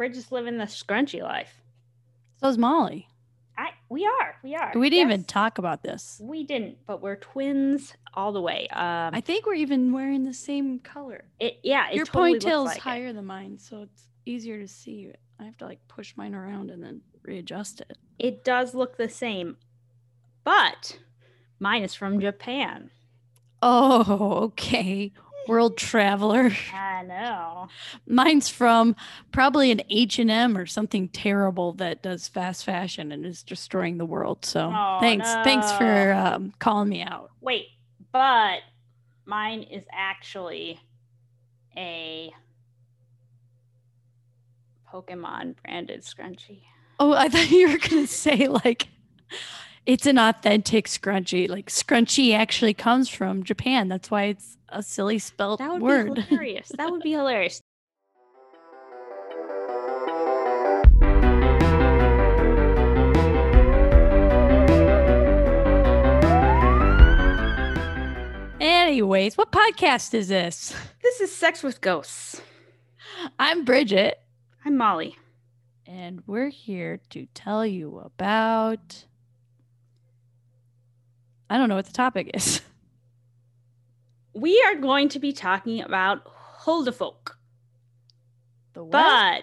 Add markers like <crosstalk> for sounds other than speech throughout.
We're just living the scrunchy life. So is Molly. I we are. We are. We didn't even talk about this. We didn't, but we're twins all the way. Um I think we're even wearing the same color. it yeah, it Your totally looks ponytail's like it. higher than mine, so it's easier to see. I have to like push mine around and then readjust it. It does look the same. But mine is from Japan. Oh, <laughs> okay. World traveler. I know. Mine's from probably an H&M or something terrible that does fast fashion and is destroying the world. So Oh, thanks. Thanks for um, calling me out. Wait, but mine is actually a Pokemon branded scrunchie. Oh, I thought you were going to say like it's an authentic scrunchie. Like scrunchie actually comes from Japan. That's why it's a silly spelt That would word. be hilarious. That would be hilarious. <laughs> Anyways, what podcast is this? This is Sex with Ghosts. I'm Bridget. I'm Molly. And we're here to tell you about. I don't know what the topic is. <laughs> We are going to be talking about Huldufolk. The what? But,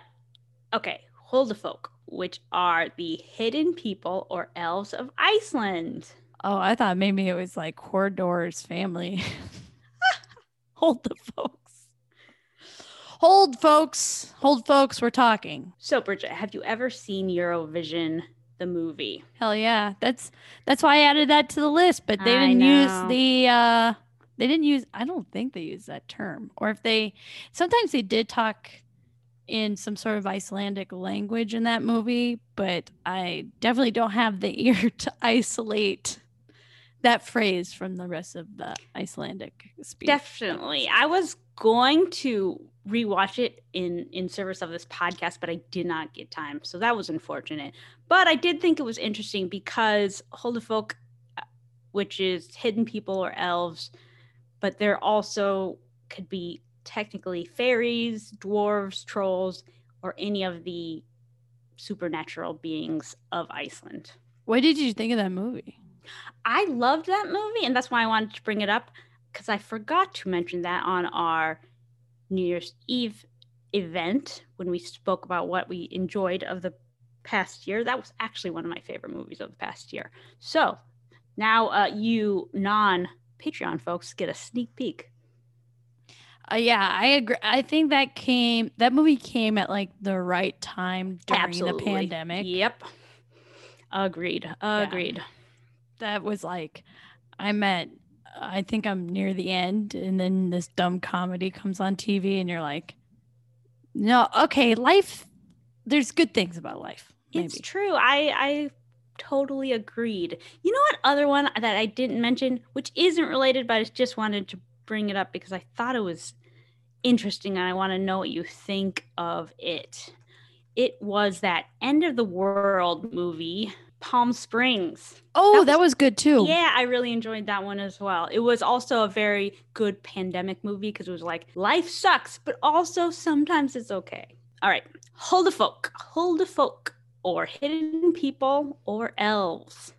okay, Huldufolk, which are the hidden people or elves of Iceland. oh, I thought maybe it was like Hodor's family. <laughs> Hold the folks. Hold, folks. Hold, folks. We're talking. So, Bridget, have you ever seen Eurovision, the movie? Hell yeah. That's that's why I added that to the list. But they didn't use the. uh They didn't use. I don't think they used that term. Or if they, sometimes they did talk in some sort of Icelandic language in that movie, but I definitely don't have the <laughs> ear to isolate that phrase from the rest of the Icelandic speech. Definitely. I was going to rewatch it in in service of this podcast, but I did not get time. So that was unfortunate. But I did think it was interesting because Huldufolk, uh, which is hidden people or elves, but they're also could be technically fairies, dwarves, trolls, or any of the supernatural beings of Iceland. What did you think of that movie? I loved that movie, and that's why I wanted to bring it up because I forgot to mention that on our New Year's Eve event when we spoke about what we enjoyed of the past year. That was actually one of my favorite movies of the past year. So now, uh, you non Patreon folks get a sneak peek. Uh, yeah, I agree. I think that came that movie came at like the right time during the pandemic. Yep. Agreed. Agreed. That was like I'm at I think I'm near the end and then this dumb comedy comes on TV and you're like no, okay, life there's good things about life. Maybe. It's true. I I totally agreed. You know what other one that I didn't mention, which isn't related, but I just wanted to bring it up because I thought it was interesting and I want to know what you think of it. It was that end of the world movie, Palm Springs. oh, that that was good too. Yeah, I really enjoyed that one as well. It was also a very good pandemic movie because it was like life sucks, but also sometimes it's okay. All right, Huldufolk, hold a folk, or hidden people or elves.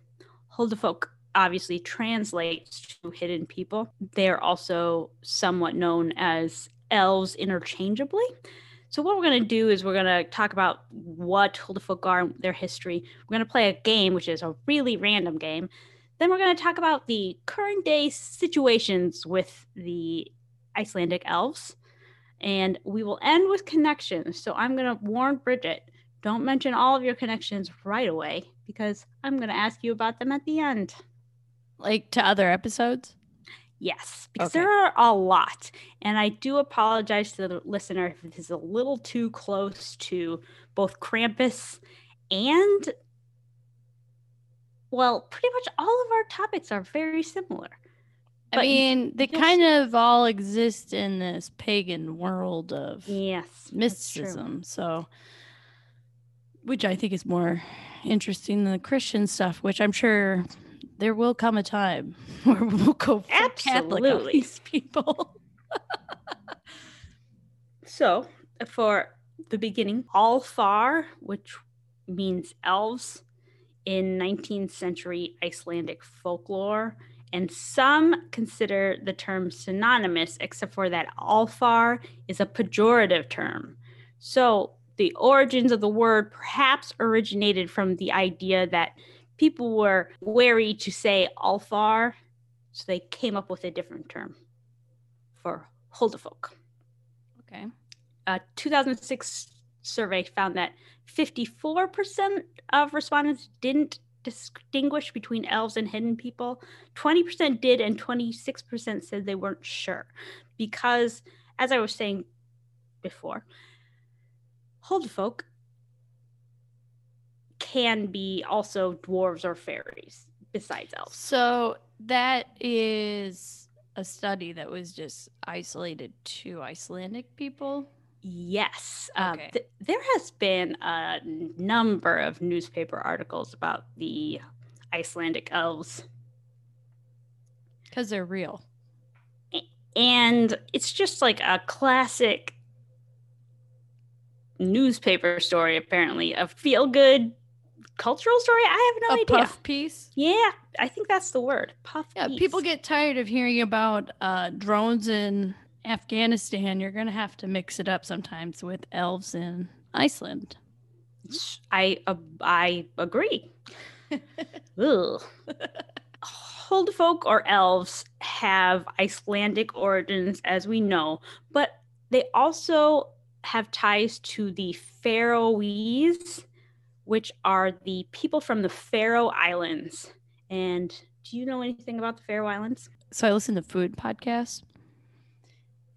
Huldufolk obviously translates to hidden people. They're also somewhat known as elves interchangeably. So what we're going to do is we're going to talk about what Huldufolk are, and their history. We're going to play a game, which is a really random game. Then we're going to talk about the current day situations with the Icelandic elves. And we will end with connections. So I'm going to warn Bridget, don't mention all of your connections right away because I'm going to ask you about them at the end. Like to other episodes. Yes, because Okay. there are a lot. And I do apologize to the listener if this is a little too close to both Krampus and, well, pretty much all of our topics are very similar. I But mean, they kind of all exist in this pagan world of Yes, mysticism. So, which I think is more interesting than the Christian stuff, which I'm sure there will come a time <laughs> where we'll go full Catholic on Absolutely. these people. <laughs> So, for the beginning. Alfar, which means elves in 19th century Icelandic folklore, and some consider the term synonymous, except for that Alfar is a pejorative term. So the origins of the word perhaps originated from the idea that people were wary to say Alfar, so they came up with a different term for Huldufolk. Okay. A 2006 survey found that 54% of respondents didn't distinguish between elves and hidden people. 20% did, and 26% said they weren't sure. Because, as I was saying before, Huldufolk can be also dwarves or fairies besides elves. So that is a study that was just isolated to Icelandic people. Yes. Uh, Okay. th- there has been a number of newspaper articles about the Icelandic elves. Because they're real. And it's just like a classic newspaper story, apparently, a feel good cultural story. I have no a idea. puff piece. Yeah, I think that's the word. Puff. Yeah, piece. people get tired of hearing about uh, drones in Afghanistan. You're going to have to mix it up sometimes with elves in Iceland. I uh, I agree. <laughs> Ugh. folk or elves have Icelandic origins, as we know, but they also have ties to the Faroese, which are the people from the Faroe Islands. And do you know anything about the Faroe Islands? So I listen to food podcasts.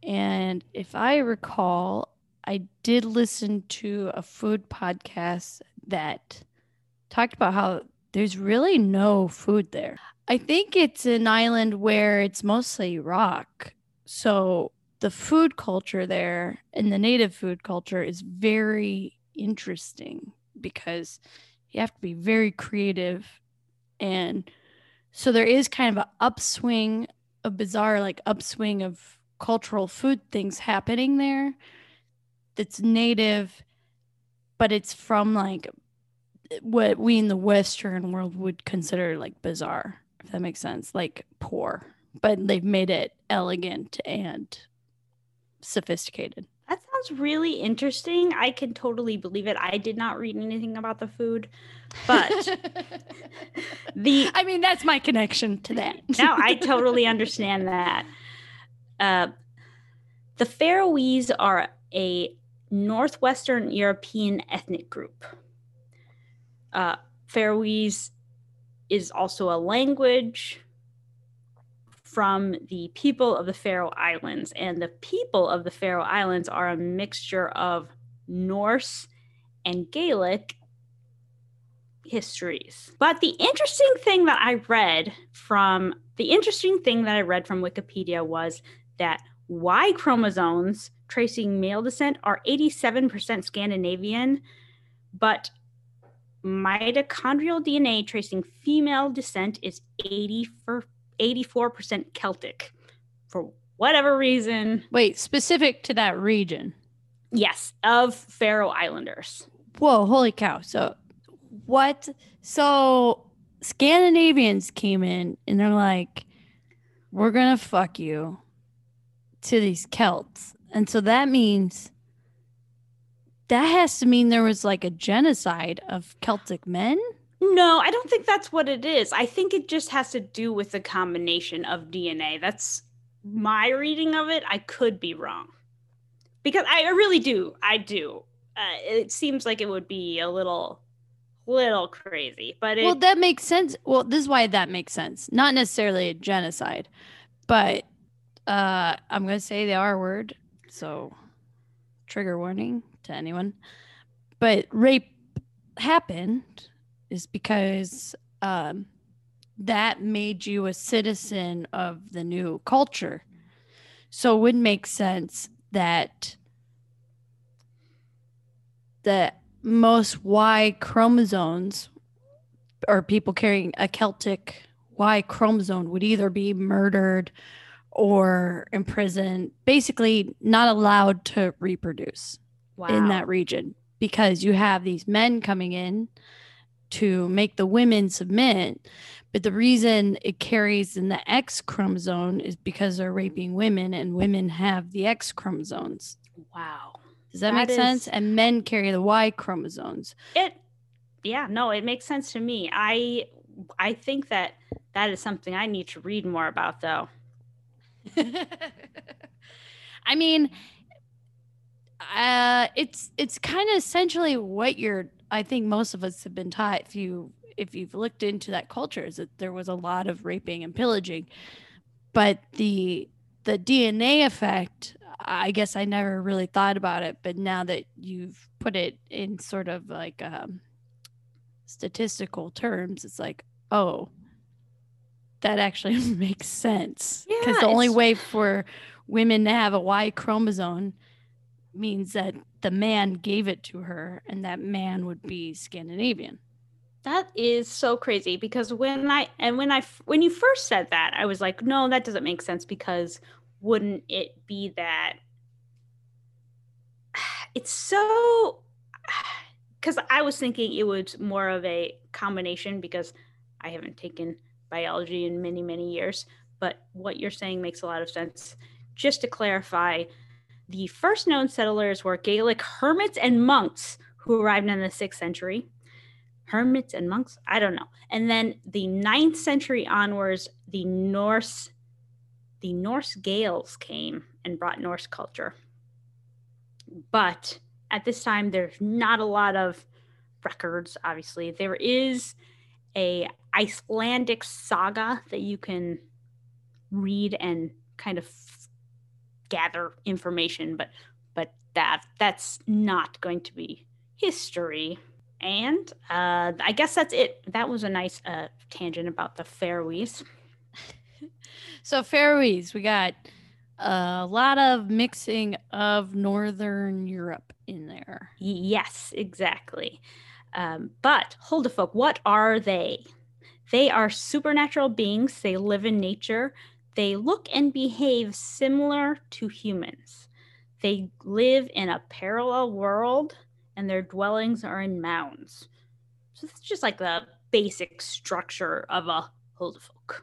And if I recall, I did listen to a food podcast that talked about how there's really no food there. I think it's an island where it's mostly rock. So the food culture there and the native food culture is very interesting because you have to be very creative. And so there is kind of an upswing, a bizarre like upswing of cultural food things happening there that's native, but it's from like what we in the Western world would consider like bizarre, if that makes sense, like poor, but they've made it elegant and sophisticated. That sounds really interesting. I can totally believe it. I did not read anything about the food, but <laughs> the I mean, that's my connection to that. <laughs> now I totally understand that. Uh, the Faroese are a northwestern European ethnic group. Uh, Faroese is also a language from the people of the Faroe Islands, and the people of the Faroe Islands are a mixture of Norse and Gaelic histories. But the interesting thing that I read from the interesting thing that I read from Wikipedia was that Y chromosomes tracing male descent are 87% Scandinavian, but mitochondrial DNA tracing female descent is 80 for 84% Celtic. For whatever reason, Wait, specific to that region. yes, of Faroe Islanders. Whoa, holy cow. So, what? So, Scandinavians came in and they're like, we're going to fuck you to these Celts. And so that means that has to mean there was like a genocide of Celtic men. No, I don't think that's what it is. I think it just has to do with the combination of DNA. That's my reading of it. I could be wrong. Because I really do. I do. Uh, it seems like it would be a little little crazy, but it Well, that makes sense. Well, this is why that makes sense. Not necessarily a genocide, but uh, I'm going to say the R word. So, trigger warning to anyone. But rape happened is because um, that made you a citizen of the new culture. So, it would make sense that the most Y chromosomes or people carrying a Celtic Y chromosome would either be murdered or imprisoned, basically not allowed to reproduce. wow. in that region because you have these men coming in to make the women submit. But the reason it carries in the X chromosome is because they're raping women and women have the X chromosomes. Wow. Does that, That make sense? And men carry the Y chromosomes. It yeah, no, it makes sense to me. I I think that that is something I need to read more about though. <laughs> I mean, uh, it's it's kind of essentially what you're. I think most of us have been taught. If you if you've looked into that culture, is that there was a lot of raping and pillaging, but the the DNA effect. I guess I never really thought about it, but now that you've put it in sort of like um, statistical terms, it's like, oh, that actually <laughs> makes sense. Because Yeah, the only way for women to have a Y chromosome means that the man gave it to her, and that man would be Scandinavian. That is so crazy because when I and when I when you first said that, I was like, no, that doesn't make sense because wouldn't it be that <sighs> it's so <sighs> because I was thinking it was more of a combination because I haven't taken biology in many many years, but what you're saying makes a lot of sense. Just to clarify, the first known settlers were Gaelic hermits and monks who arrived in the sixth century. Hermits and monks? I don't know. And then the ninth century onwards the norse the norse gaels came and brought norse culture. But at this time there's not a lot of records obviously. There is a icelandic saga that you can read and kind of gather information but but that that's not going to be history and uh, I guess that's it. That was a nice uh, tangent about the Faroese. <laughs> So Faroese, we got a lot of mixing of Northern Europe in there. Yes, exactly. Um, but Huldufolk, what are they? They are supernatural beings. They live in nature. They look and behave similar to humans. They live in a parallel world, and their dwellings are in mounds. So it's just like the basic structure of a Huldufolk.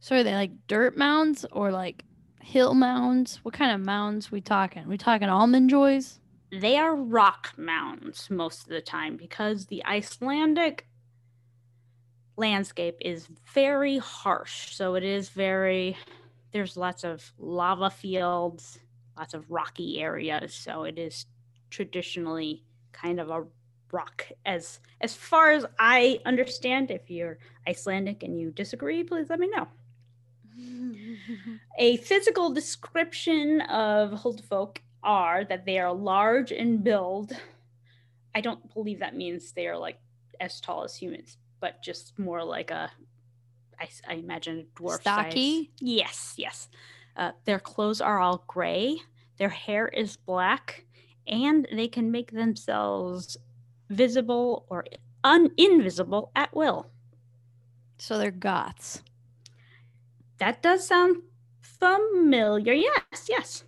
So are they like dirt mounds or like hill mounds? What kind of mounds we talking? We talking almond joys? they are rock mounds most of the time because the Icelandic landscape is very harsh. So it is very, there's lots of lava fields, lots of rocky areas. So it is traditionally kind of a rock as as far as i understand if you're icelandic and you disagree please let me know <laughs> a physical description of Huldufolk are that they are large in build. I don't believe that means they are like as tall as humans, but just more like a, I, I imagine a dwarf Stocky? size. Yes, yes. Uh, their clothes are all gray. Their hair is black, and they can make themselves visible or un- invisible at will. so they're goths. That does sound familiar. Yes, yes.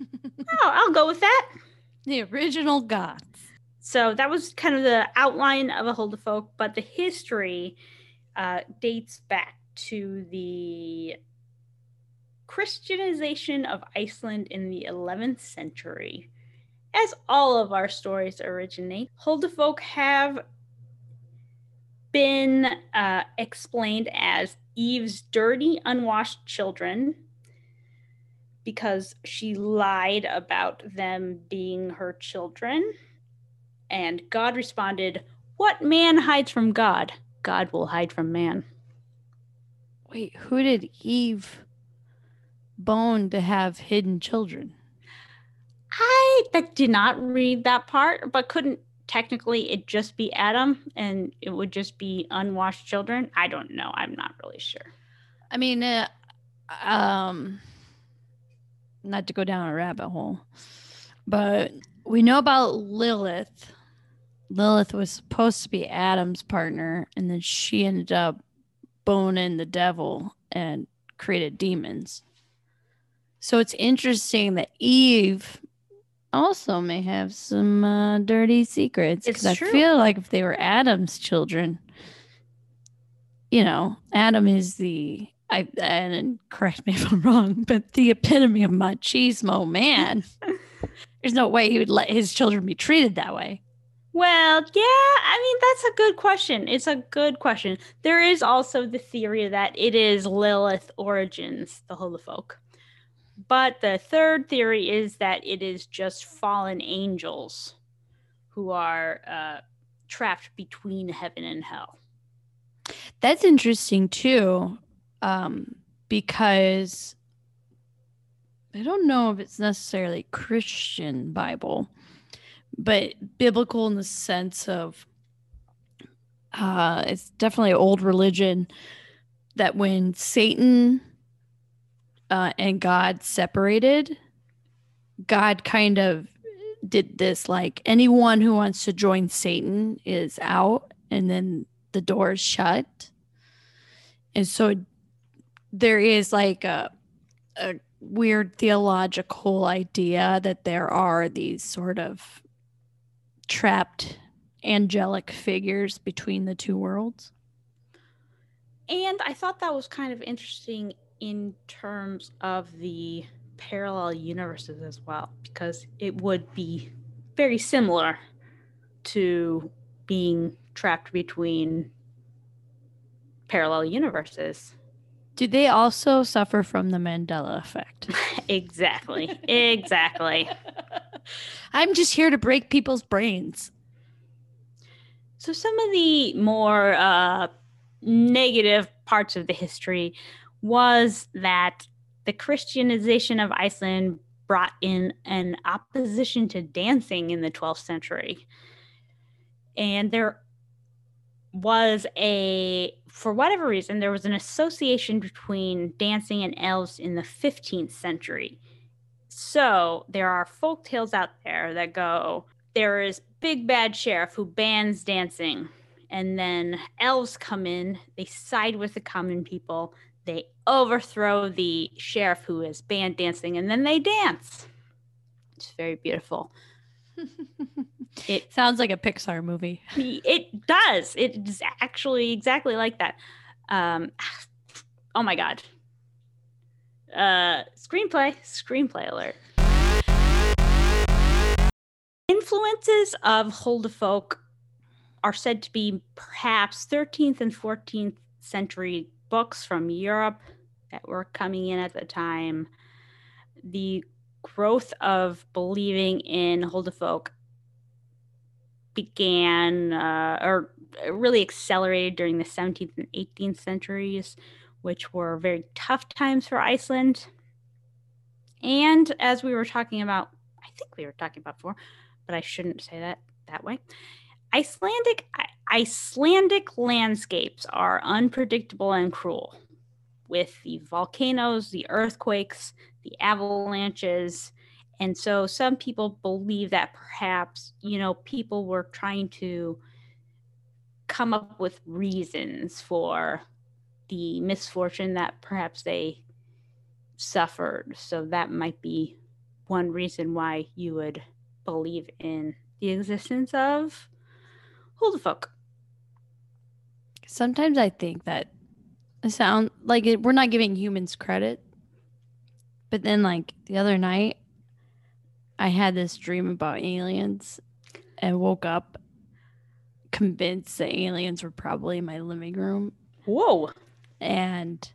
<laughs> oh, I'll go with that. The original goths. So that was kind of the outline of a Huldufolk, but the history uh, dates back to the Christianization of Iceland in the 11th century. As all of our stories originate, Huldufolk have been uh, explained as Eve's dirty, unwashed children because she lied about them being her children. And God responded, What man hides from God? God will hide from man. Wait, who did Eve bone to have hidden children? I that did not read that part, but couldn't technically it just be Adam and it would just be unwashed children? I don't know. I'm not really sure. I mean, uh, um, not to go down a rabbit hole, but we know about Lilith. Lilith was supposed to be Adam's partner, and then she ended up boning the devil and created demons. So it's interesting that Eve also may have some uh, dirty secrets. Because I feel like if they were Adam's children, you know, Adam is the I and correct me if I'm wrong, but the epitome of machismo man. <laughs> There's no way he would let his children be treated that way. Well, yeah, I mean, that's a good question. It's a good question. There is also the theory that it is Lilith origins, the Holy Folk. But the third theory is that it is just fallen angels who are uh, trapped between heaven and hell. That's interesting too, um, because I don't know if it's necessarily Christian Bible, but biblical in the sense of uh, it's definitely old religion that when Satan uh, and God separated, God kind of did this like anyone who wants to join Satan is out, and then the door is shut. And so there is like a, a weird theological idea that there are these sort of trapped angelic figures between the two worlds. And I thought that was kind of interesting in terms of the parallel universes as well, because it would be very similar to being trapped between parallel universes. Do they also suffer from the Mandela effect? <laughs> exactly. Exactly. <laughs> I'm just here to break people's brains. So some of the more uh, negative parts of the history was that the Christianization of Iceland brought in an opposition to dancing in the 12th century. And there was a, for whatever reason, there was an association between dancing and elves in the 15th century. So there are folk tales out there that go, there is big bad sheriff who bans dancing and then elves come in they side with the common people they overthrow the sheriff who has banned dancing and then they dance. It's very beautiful. <laughs> It sounds like a Pixar movie. <laughs> it does. It is actually exactly like that. Um <sighs> oh my god uh screenplay screenplay alert influences of Huldufolk are said to be perhaps 13th and 14th century books from Europe that were coming in at the time. The growth of believing in Huldufolk began uh, or really accelerated during the 17th and 18th centuries, which were very tough times for Iceland. And as we were talking about, I think we were talking about before, but I shouldn't say that that way. Icelandic Icelandic landscapes are unpredictable and cruel, with the volcanoes, the earthquakes, the avalanches, and so some people believe that perhaps you know people were trying to come up with reasons for the misfortune that perhaps they suffered. So that might be one reason why you would believe in the existence of Huldufolk. Sometimes I think that sound like it, we're not giving humans credit. But then, like the other night, I had this dream about aliens and woke up convinced that aliens were probably in my living room. Whoa. And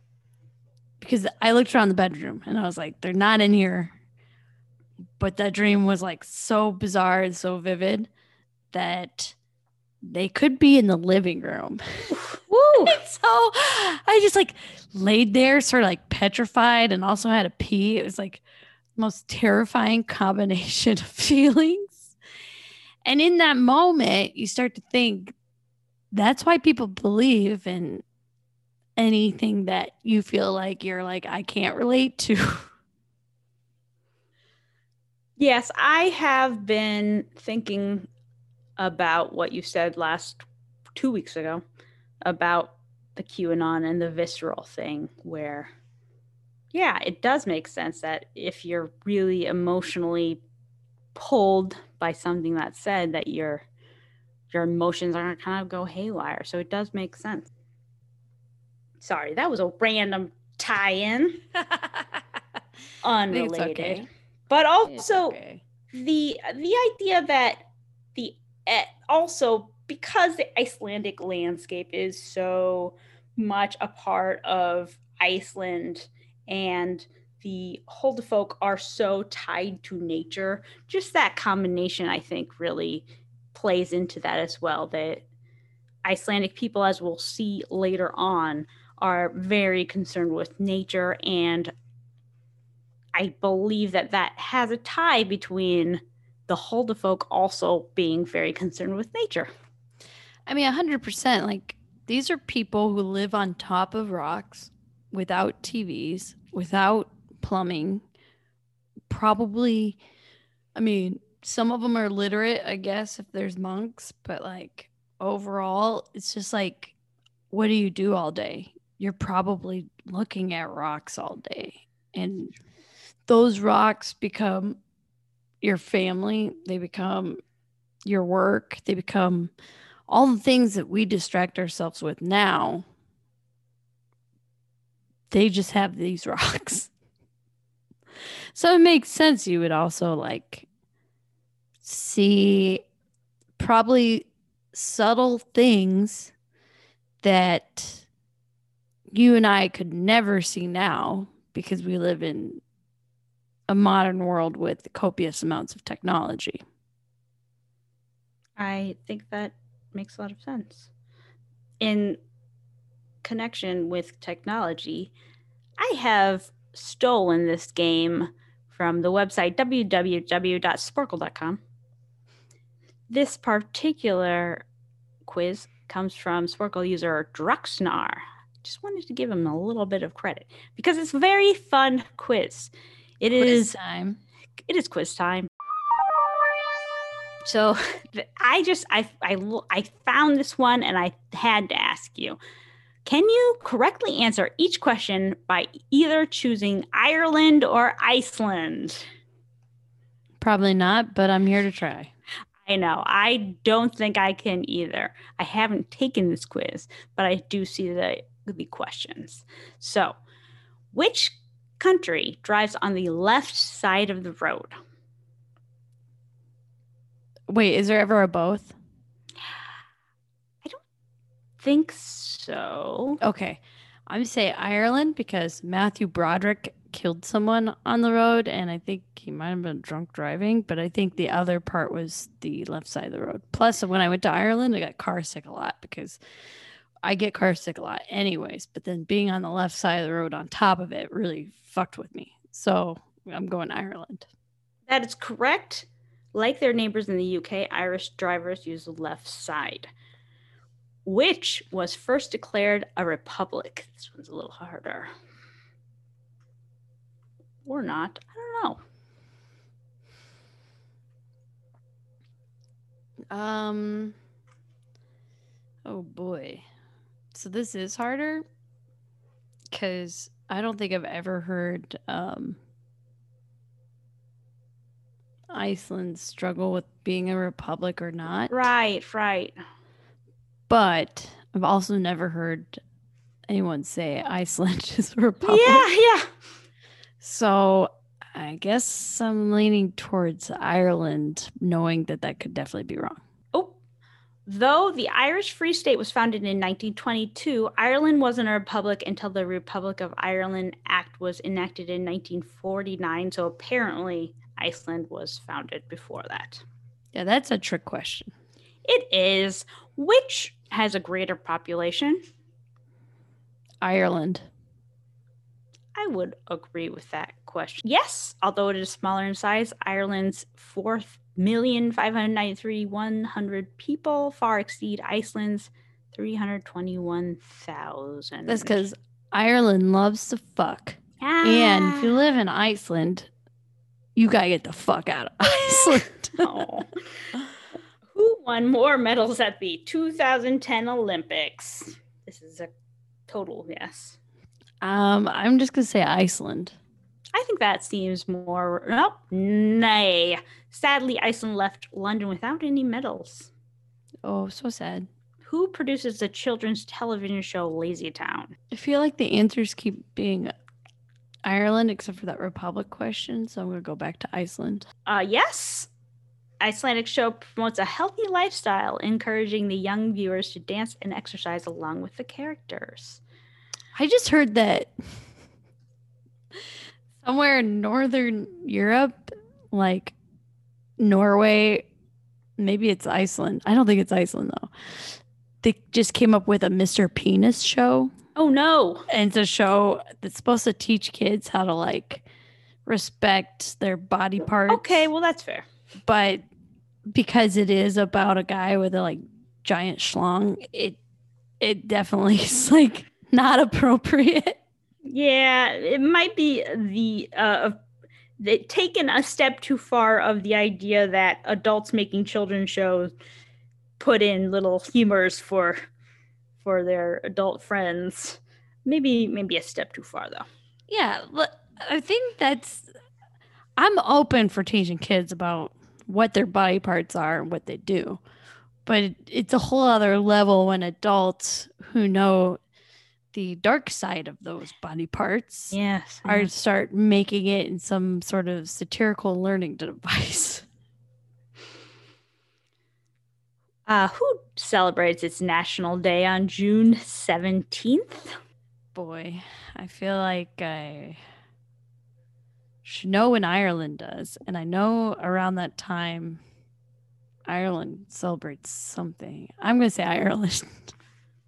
because I looked around the bedroom and I was like, they're not in here. But that dream was like so bizarre and so vivid that they could be in the living room. Woo. <laughs> so I just like laid there, sort of like petrified, and also had a pee. It was like the most terrifying combination <laughs> of feelings. And in that moment, you start to think that's why people believe in anything that you feel like you're like, I can't relate to. Yes, I have been thinking about what you said last two weeks ago about the QAnon and the visceral thing, where, yeah, it does make sense that if you're really emotionally pulled by something that's said that your your emotions are gonna kind of go haywire. So it does make sense. Sorry, that was a random tie-in. <laughs> Unrelated. okay. But also okay. the the idea that the eh, also because the Icelandic landscape is so much a part of Iceland and the Huldufolk are so tied to nature, just that combination I think really plays into that as well. That Icelandic people, as we'll see later on, are very concerned with nature and I believe that that has a tie between the Huldufolk also being very concerned with nature. I mean, 100%. Like, these are people who live on top of rocks without TVs, without plumbing. Probably, I mean, some of them are literate, I guess, if there's monks, but like overall, it's just like, what do you do all day? You're probably looking at rocks all day. And those rocks become your family, they become your work, they become all the things that we distract ourselves with now, they just have these <laughs> rocks. So it makes sense you would also like see probably subtle things that you and I could never see now because we live in a modern world with copious amounts of technology. I think that makes a lot of sense. In connection with technology, I have stolen this game from the website www.sporcle.com. This particular quiz comes from Sporcle user Druxnar. Just wanted to give him a little bit of credit because it's a very fun quiz. It is Quiz time. it is quiz time. So <laughs> I just I I I found this one and I had to ask you. Can you correctly answer each question by either choosing Ireland or Iceland? Probably not, but I'm here to try. I know. I don't think I can either. I haven't taken this quiz, but I do see the the questions. So, which country drives on the left side of the road? Wait, is there ever a both? I don't think so. Okay. I'm say Ireland because Matthew Broderick killed someone on the road and I think he might have been drunk driving, but I think the other part was the left side of the road. Plus when I went to Ireland, I got car sick a lot because I get car sick a lot anyways, but then being on the left side of the road on top of it really fucked with me. So I'm going Ireland. That is correct. Like their neighbors in the UK, Irish drivers use the left side, which was first declared a republic. This one's a little harder. Or not. I don't know. Um Oh boy. So this is harder cuz I don't think I've ever heard um Iceland struggle with being a republic or not. Right, right. But I've also never heard anyone say Iceland <laughs> is a republic. Yeah, yeah. So I guess I'm leaning towards Ireland, knowing that that could definitely be wrong. Though the Irish Free State was founded in 1922, Ireland wasn't a republic until the Republic of Ireland Act was enacted in 1949. So apparently, Iceland was founded before that. Yeah, that's a trick question. It is. Which has a greater population? Ireland. I would agree with that question. Yes, although it is smaller in size, Ireland's 4,593,100 people far exceed Iceland's 321,000. That's because Ireland loves to fuck. And if you live in Iceland, you gotta get the fuck out of <laughs> Iceland. <laughs> Oh. Who won more medals at the 2010 Olympics? This is a total yes. um, I'm just gonna say Iceland. I think that seems more. Nope. Nay. Sadly, Iceland left London without any medals. Oh, so sad. Who produces the children's television show Lazy Town? I feel like the answers keep being Ireland, except for that Republic question. So I'm going to go back to Iceland. Uh, yes. Icelandic show promotes a healthy lifestyle, encouraging the young viewers to dance and exercise along with the characters. I just heard that somewhere in Northern Europe, like Norway, maybe it's Iceland. I don't think it's Iceland though. They just came up with a Mr. Penis show. Oh no. And it's a show that's supposed to teach kids how to like respect their body parts. Okay, well that's fair. But because it is about a guy with a like giant schlong, it it definitely <laughs> is like not appropriate. Yeah, it might be the uh they taken a step too far of the idea that adults making children shows put in little humors for for their adult friends. Maybe maybe a step too far though. Yeah, I think that's I'm open for teaching kids about what their body parts are and what they do. But it's a whole other level when adults who know the dark side of those body parts yes, are yes. start making it in some sort of satirical learning <laughs> device. Uh, who celebrates its National Day on June 17th? Boy, I feel like I should know when Ireland does. And I know around that time, Ireland celebrates something. I'm going to say Ireland. <laughs>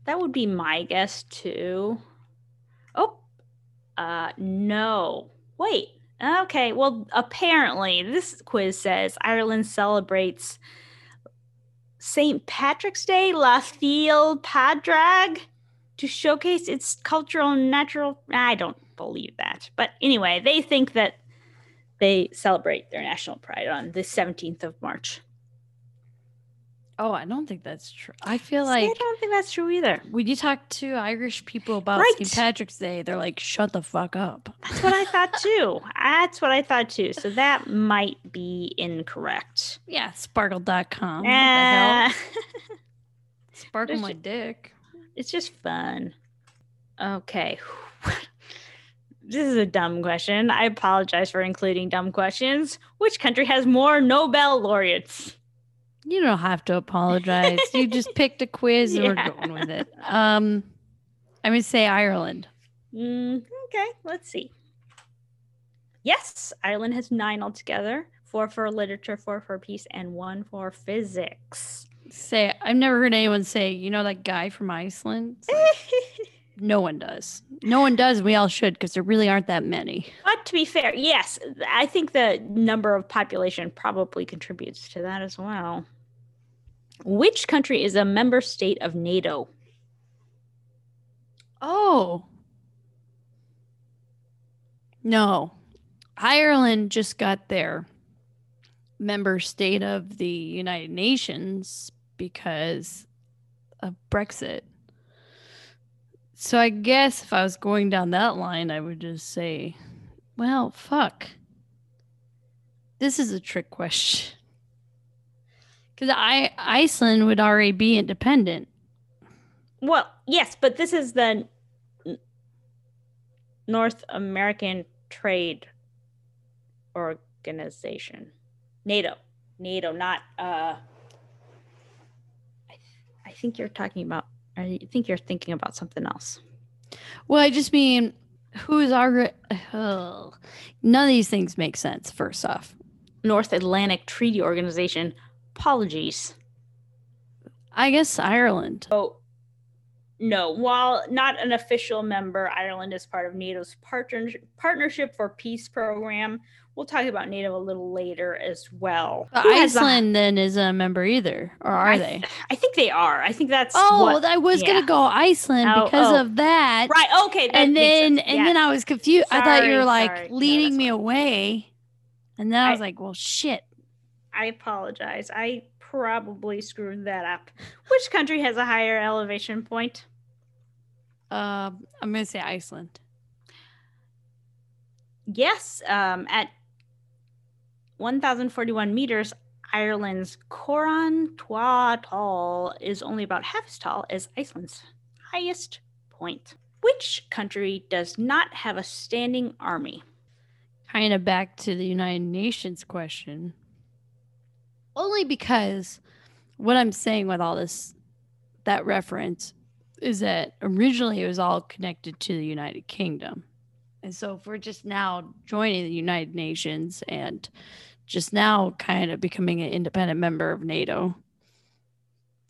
That would be my guess too. Oh, uh, no. Wait. Okay. Well, apparently, this quiz says Ireland celebrates St. Patrick's Day, Lá Fhéile Pádraig, to showcase its cultural and natural. I don't believe that. But anyway, they think that they celebrate their national pride on the 17th of March. Oh, I don't think that's true. I feel See, like I don't think that's true either. when you talk to Irish people about Right. St. Patrick's Day, they're like, shut the fuck up. That's what I thought <laughs> too. That's what I thought too. So that might be incorrect. Yeah, sporcle.com. What the hell? Uh, <laughs> Sparkle my ju- dick. it's just fun. Okay. <laughs> This is a dumb question. I apologize for including dumb questions. Which country has more Nobel laureates? You don't have to apologize. you just <laughs> picked a quiz and Yeah. we're going with it. Um, I'm gonna say Ireland. Mm, okay, let's see. Yes, Ireland has nine altogether four for literature, four for peace, and one for physics. Say I've never heard anyone say, you know, that guy from Iceland. Like, <laughs> no one does. No one does. We all should because there really aren't that many. But to be fair, yes, I think the number of population probably contributes to that as well. Which country is a member state of NATO? Oh. No. Ireland just got their member state of the United Nations because of Brexit. So I guess if I was going down that line, I would just say, well, fuck. This is a trick question. Because I Iceland would already be independent. Well, yes, but this is the North American Trade Organization. NATO. NATO, not uh I, I think you're talking about I think you're thinking about something else. Well, I just mean, who's our? Ugh. None of these things make sense. First off, North Atlantic Treaty Organization. Apologies. I guess Ireland. Oh, no. While not an official member, Ireland is part of NATO's partner- Partnership for Peace program. We'll talk about NATO a little later as well. But Who has the- Iceland then isn't a member either, or are I they? I think they are. I think that's Oh, what- I was yeah. gonna go Iceland Oh, because oh. of that. right. Okay, that and then sense. and Yeah. then I was confused. I thought you were like sorry. Leading that's me fine. away, and then I I- was like, well, shit. I apologize. I probably screwed that up. Which country has a higher elevation point? Um, I'm gonna say Iceland. Yes, um, at 1,041 meters, Ireland's Corrán Tuathail is only about half as tall as Iceland's highest point. Which country does not have a standing army? Kind of back to the United Nations question. Only because what I'm saying with all this, that reference, is that originally it was all connected to the United Kingdom. And so if we're just now joining the United Nations and just now kind of becoming an independent member of NATO,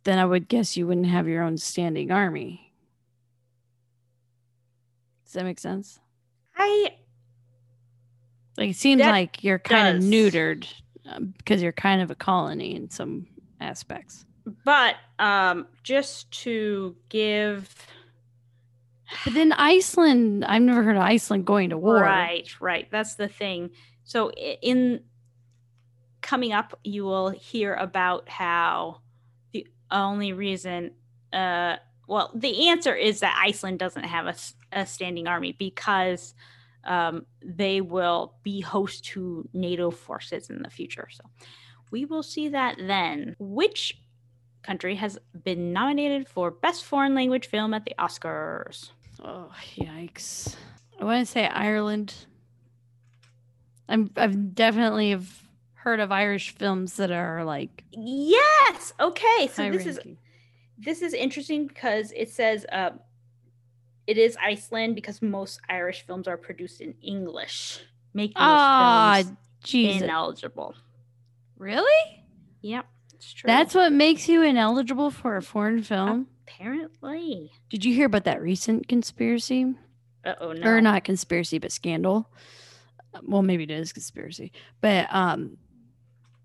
then I would guess you wouldn't have your own standing army. Does that make sense? I like it seems like you're kind does. of neutered um, because you're kind of a colony in some aspects. but um just to give But then Iceland, I've never heard of Iceland going to war. Right, right. That's the thing. So in coming up, you will hear about how the only reason, uh, well, the answer is that Iceland doesn't have a standing army because um, they will be host to NATO forces in the future. So we will see that then. Which country has been nominated for Best Foreign Language Film at the Oscars? Oh yikes! I want to say Ireland. I'm I've definitely heard of Irish films that are like Yes. Okay. So this is this is interesting because it says uh, it is Iceland because most Irish films are produced in English, making Ah, films Jesus! ineligible. Really? Yep, it's true. That's what makes you ineligible for a foreign film. apparently. Did you hear about that recent conspiracy? Uh oh no. or not conspiracy but scandal well maybe it is conspiracy but um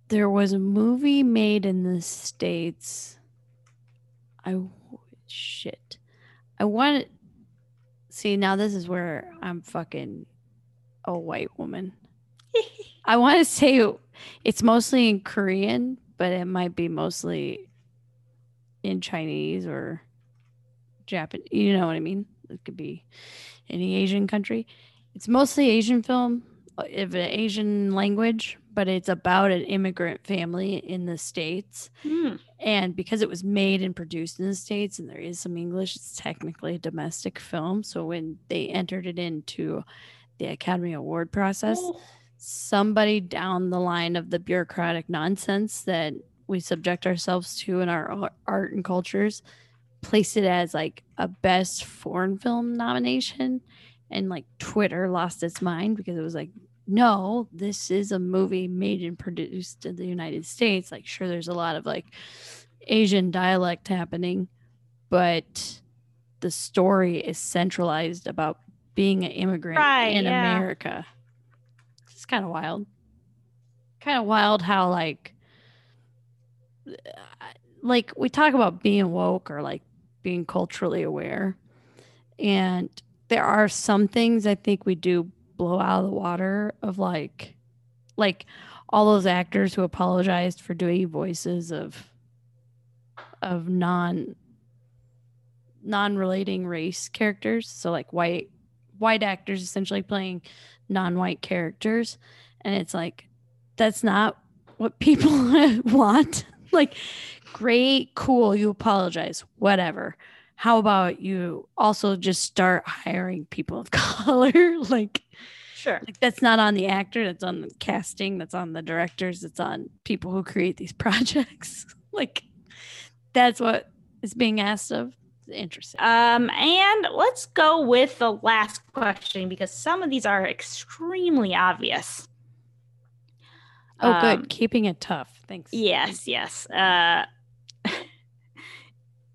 there was a movie made in the states i shit i want see now this is where i'm fucking a white woman <laughs> i want to say it's mostly in korean but it might be mostly in chinese or japanese you know what i mean it could be any Asian country. It's mostly Asian film, of an Asian language, but it's about an immigrant family in the States. Hmm. And because it was made and produced in the States and there is some English, it's technically a domestic film. So when they entered it into the Academy Award process, Oh, somebody down the line of the bureaucratic nonsense that we subject ourselves to in our art and cultures placed it as like a best foreign film nomination and like twitter lost its mind because it was like no this is a movie made and produced in the united states. Like sure there's a lot of like asian dialect happening but the story is centralized about being an immigrant Right, in yeah. america. It's kind of wild. Kind of wild how like uh, like we talk about being woke or like being culturally aware and there are some things i think we do blow out of the water of like like all those actors who apologized for doing voices of of non non-relating race characters. So like white white actors essentially playing non-white characters. And it's like that's not what people <laughs> want. Like great cool you apologize whatever. How about you also just start hiring people of <laughs> color? Like sure. like that's not on the actor that's on the casting that's on the directors it's on people who create these <laughs> projects like that's what is being asked of interesting Um, and let's go with the last question because some of these are extremely obvious. oh um, good keeping it tough thanks Yes, yes. Uh, <laughs>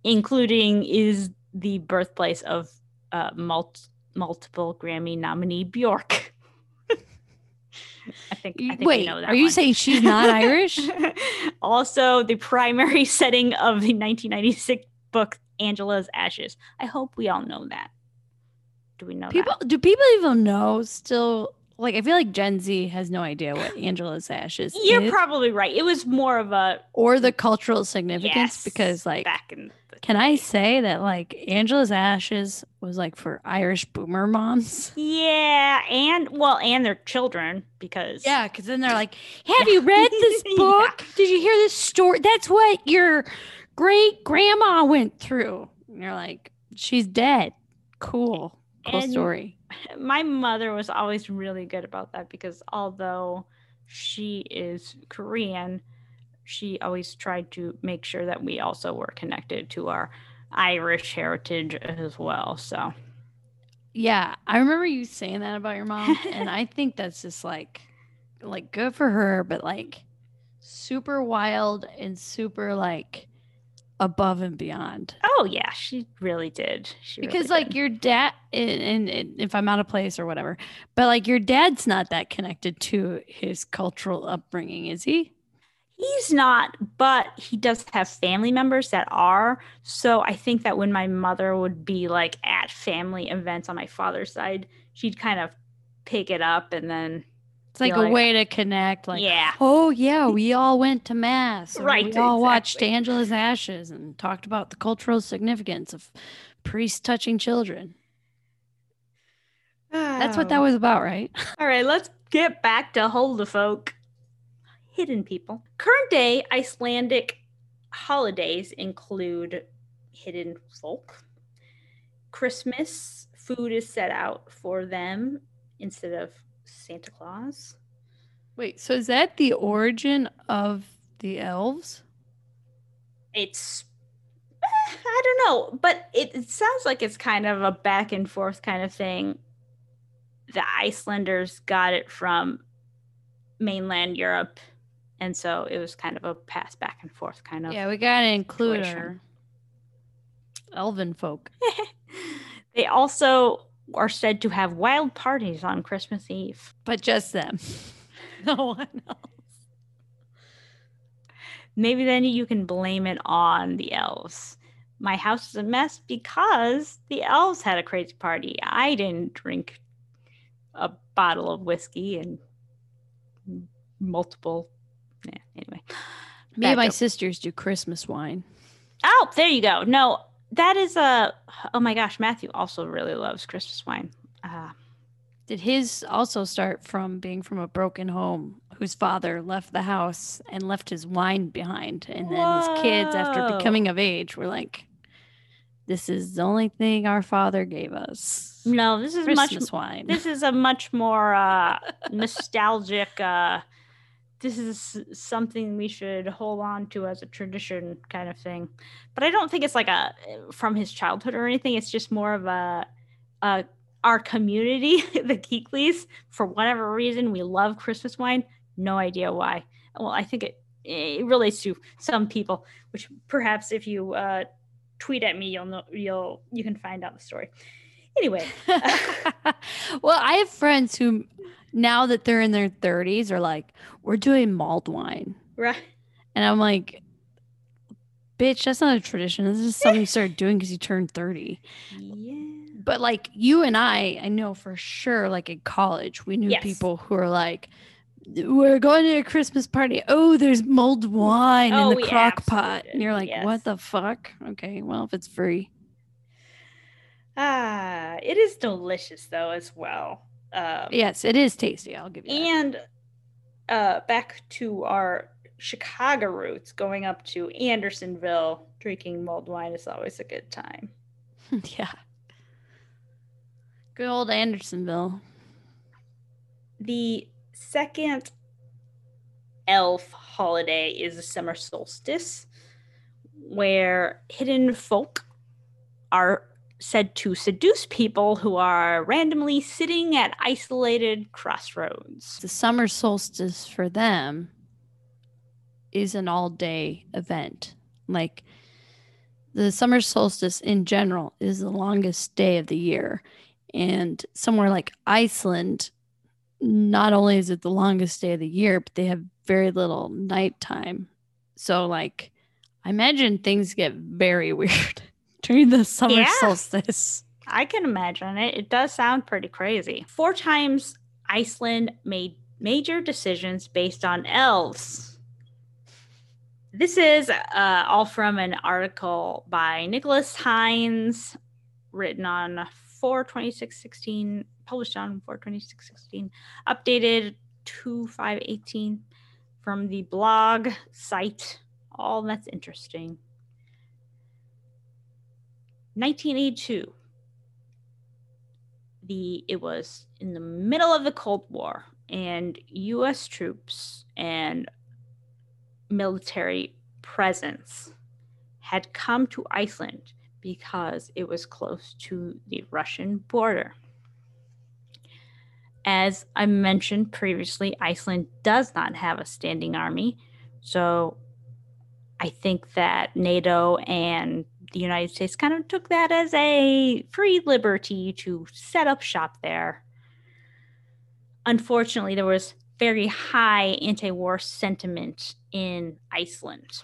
including is the birthplace of uh, mul- multiple Grammy nominee Bjork. <laughs> I think. I think wait, know that are you one. saying she's not irish <laughs> also, the primary <laughs> setting of the 1996 book Angela's Ashes. I hope we all know that. Do we know people that? do people even know still Like I feel like Gen Z has no idea what <sighs> Angela's ashes is. You're is probably right. It was more of a or the cultural significance yes, because like back in the can I say that like Angela's ashes was like for Irish boomer moms? <laughs> Yeah, and well, and their children because Yeah, because then they're like, <laughs> "Have you read this Yeah. book? Did you hear this story? That's what your great grandma went through." And you're like, "She's dead. Cool, cool And- story." My mother was always really good about that because although she is Korean, she always tried to make sure that we also were connected to our Irish heritage as well. So Yeah, I remember you saying that about your mom, and I <laughs> think that's just like, like good for her, but like super wild and super like above and beyond. oh yeah, she really did. She really because like did. your dad and, and if i'm out of place or whatever but like your dad's not that connected to his cultural upbringing is he He's not, but he does have family members that are. So I think that when my mother would be like at family events on my father's side, she'd kind of pick it up and then it's like a way to connect like yeah. oh yeah we all went to mass Right, we all watched angela's ashes and talked about the cultural significance of priests touching children that's what that oh. was about right <laughs> All right, let's get back to Huldufolk. Hidden people. Current day Icelandic holidays include hidden folk. Christmas food is set out for them instead of Santa Claus. wait so is that the origin of the elves It's eh, I don't know, but it, it sounds like it's kind of a back and forth kind of thing. The Icelanders got it from mainland Europe, and so it was kind of a pass back and forth kind of. yeah we gotta include situation. our elven folk <laughs> they also are said to have wild parties on Christmas Eve. but just them <laughs> no one else Maybe then you can blame it on the elves. My house is a mess because the elves had a crazy party. I didn't drink a bottle of whiskey and multiple. Yeah, anyway. Me and my up. sisters do Christmas wine. Oh, there you go. No, that is a. Oh my gosh, Matthew also really loves Christmas wine. Uh, Did his also start from being from a broken home whose father left the house and left his wine behind? And then his kids, after becoming of age, were like, This is the only thing our father gave us. no, this is much wine. this is a much more uh, <laughs> nostalgic uh, this is something we should hold on to as a tradition kind of thing. But i don't think it's like a from his childhood or anything. It's just more of a, a our community <laughs> the keekleys. For whatever reason we love christmas wine. No idea why. Well i think it it relates to some people which perhaps if you uh, tweet at me you'll know you'll you can find out the story. Anyway. <laughs> Well, I have friends who, now that they're in their 30s, are like, We're doing mulled wine. right And I'm like, Bitch, that's not a tradition. This is something you started <laughs> doing because you turned 30. yeah but like you and I, I know for sure, like in college, we knew Yes. people who are like, we're going to a Christmas party. Oh, there's mulled wine Oh, in the crock pot. absolutely And you're like, yes. what the fuck? Okay, well, if it's free. Ah, it is delicious though as well. Um, Yes, it is tasty. I'll give you that. And uh, back to our Chicago roots, going up to Andersonville, drinking mulled wine is always a good time. <laughs> yeah. Good old Andersonville. The second elf holiday is the summer solstice, where hidden folk are said to seduce people who are randomly sitting at isolated crossroads. The summer solstice for them is an all day event. Like the summer solstice in general is the longest day of the year. And somewhere like Iceland, not only is it the longest day of the year, but they have very little nighttime. So, like, I imagine things get very <laughs> weird during the summer Yeah. solstice. I can imagine it. It does sound pretty crazy. Four times Iceland made major decisions based on elves. This is uh, all from an article by Nicholas Hines, written on 42616, published on 42616, updated 2518 from the blog site. All that's interesting. 1982 the it was in the middle of the Cold War, and U.S. troops and military presence had come to Iceland because it was close to the Russian border. As I mentioned previously, Iceland does not have a standing army. So I think that NATO and the United States kind of took that as a free liberty to set up shop there. Unfortunately, there was very high anti war sentiment in Iceland,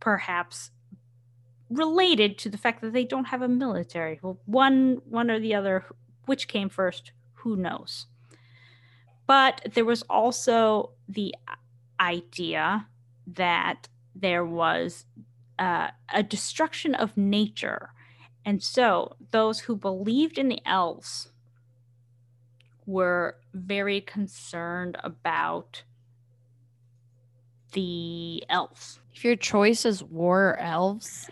perhaps related to the fact that they don't have a military. Well, one, one or the other, which came first, who knows? But there was also the idea that there was uh, a destruction of nature. And so those who believed in the elves were very concerned about the elves. If your choice is war or elves,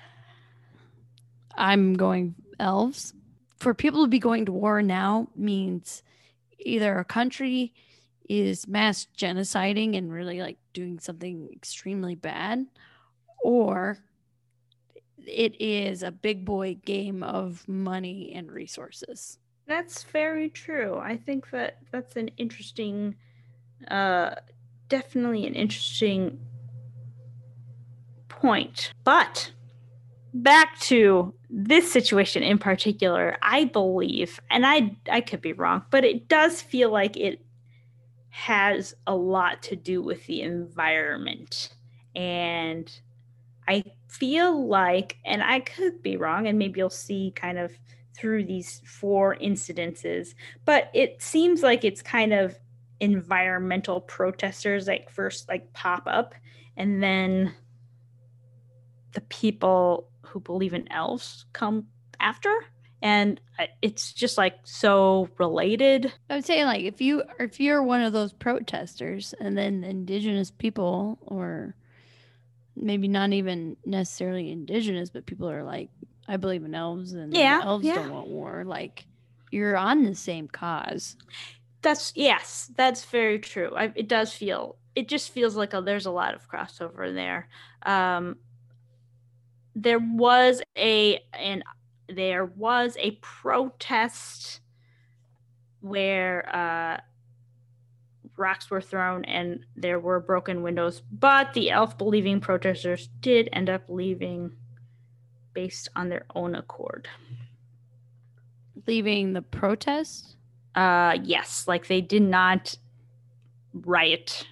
I'm going elves. For people to be going to war now means either a country is mass genociding and really like doing something extremely bad, or it is a big boy game of money and resources. That's very true. I think that that's an interesting, uh, definitely an interesting point. But back to this situation in particular, I believe, and I I could be wrong, but it does feel like it has a lot to do with the environment. And I feel like, and I could be wrong, and maybe you'll see kind of through these four incidences, but it seems like it's kind of environmental protesters like first like pop up and then the people who believe in elves come after and uh, it's just like so related. I would say like if you if you're one of those protesters and then indigenous people or maybe not even necessarily indigenous, but people are like, I believe in elves and yeah, elves yeah. don't want war. Like you're on the same cause. That's yes, that's very true. I, it does feel it just feels like a, there's a lot of crossover there. Um, there was a and there was a protest where uh, rocks were thrown and there were broken windows, but the elf believing protesters did end up leaving based on their own accord. Leaving the protest? Uh yes, like they did not riot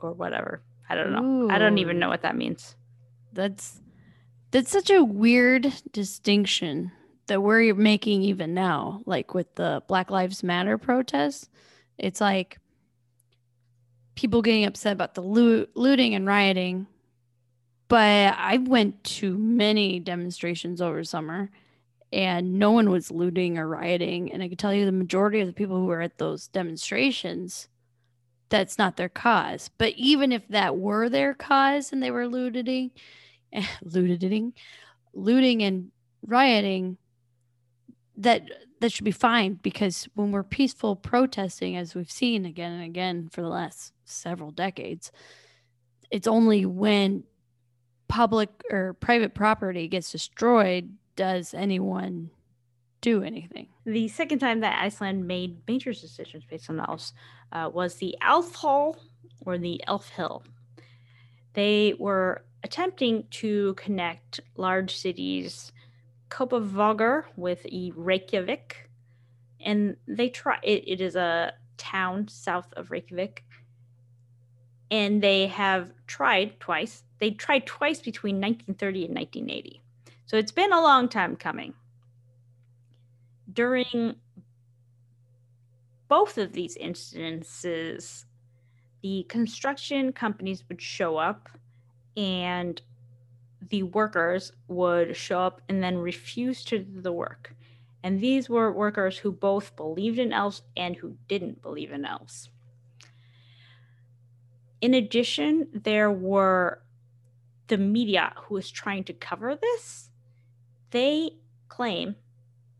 or whatever. I don't know. Ooh. I don't even know what that means. That's that's such a weird distinction that we're making even now, like with the Black Lives Matter protests. It's like people getting upset about the loot, looting and rioting. But I went to many demonstrations over summer and no one was looting or rioting. And I can tell you the majority of the people who were at those demonstrations, that's not their cause. But even if that were their cause and they were looting, <laughs> looting, looting and rioting, that that should be fine because when we're peaceful protesting as we've seen again and again for the last several decades it's only when public or private property gets destroyed does anyone do anything. The second time that iceland made major decisions based on the elves uh, was the elf hall or the elf hill. They were attempting to connect large cities Kópavogur with Reykjavik, and they try. It, it is a town south of Reykjavik, and they have tried twice. They tried twice between 1930 and 1980, so it's been a long time coming. During both of these instances, the construction companies would show up and the workers would show up and then refuse to do the work. And these were workers who both believed in elves and who didn't believe in elves. In addition, there were the media who was trying to cover this. They claim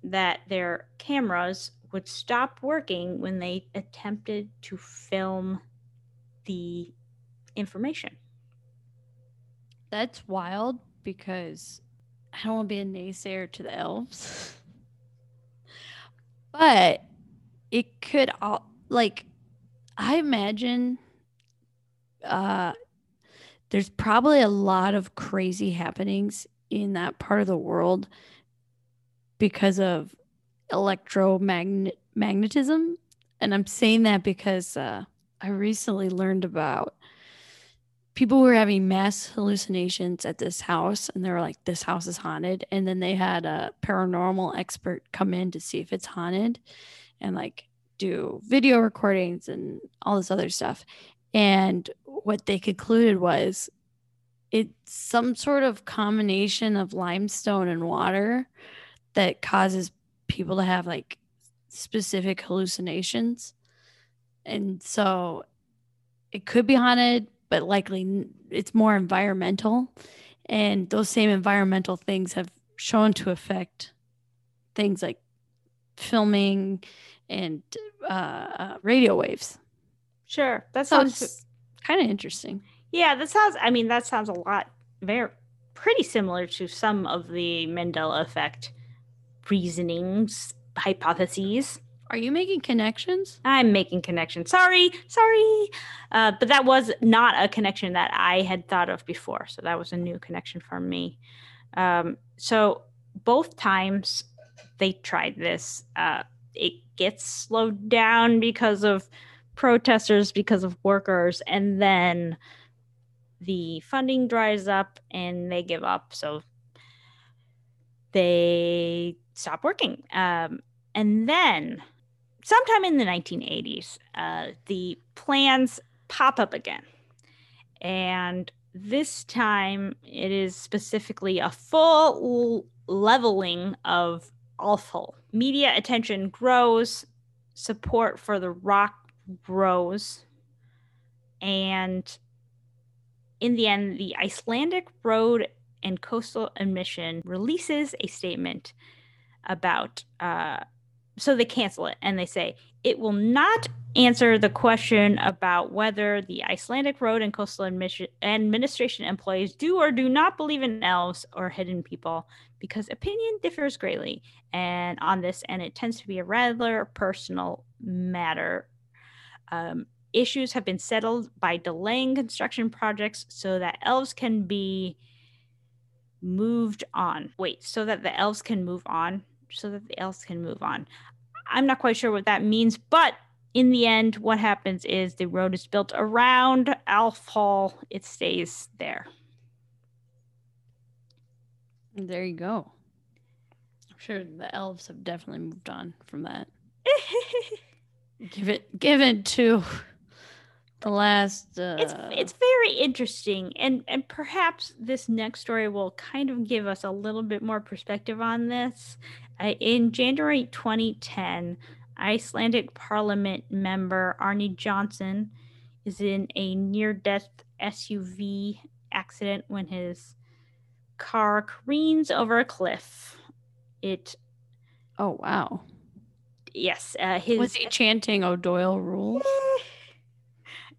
that their cameras would stop working when they attempted to film the information. That's wild because I don't want to be a naysayer to the elves. <laughs> but it could all like I imagine uh there's probably a lot of crazy happenings in that part of the world because of electromagnetism and i'm saying that because uh, i recently learned about people were having mass hallucinations at this house and they were like this house is haunted and then they had a paranormal expert come in to see if it's haunted and like do video recordings and all this other stuff and what they concluded was it's some sort of combination of limestone and water that causes people to have like specific hallucinations. And so it could be haunted, but likely it's more environmental. And those same environmental things have shown to affect things like filming and uh, uh radio waves. Sure. That sounds kind of interesting. Yeah, that sounds I mean that sounds a lot very pretty similar to some of the Mandela effect reasonings, hypotheses. Are you making connections? I'm making connections. Sorry, sorry. Uh, but that was not a connection that I had thought of before. So that was a new connection for me. Um, so both times they tried this, uh, it gets slowed down because of protesters because of workers and then the funding dries up and they give up so they stop working um, and then sometime in the 1980s uh, the plans pop up again and this time it is specifically a full leveling of awful media attention grows support for the rock grows. And in the end, the Icelandic Road and Coastal Commission releases a statement about, uh, so they cancel it and they say it will not answer the question about whether the Icelandic Road and Coastal Administration employees do or do not believe in elves or hidden people because opinion differs greatly and on this and it tends to be a rather personal matter um, issues have been settled by delaying construction projects so that elves can be moved on. Wait, so that the elves can move on? So that the elves can move on. I'm not quite sure what that means, but in the end, what happens is the road is built around Elf Hall. It stays there. There you go. I'm sure the elves have definitely moved on from that. <laughs> give it give it to the last uh... it's it's very interesting and and perhaps this next story will kind of give us a little bit more perspective on this. Uh, in january 2010 icelandic parliament member Árni Johnsen is in a near death suv accident when his car careens over a cliff. It oh wow. Yes, uh, his was he chanting O'Doyle rules?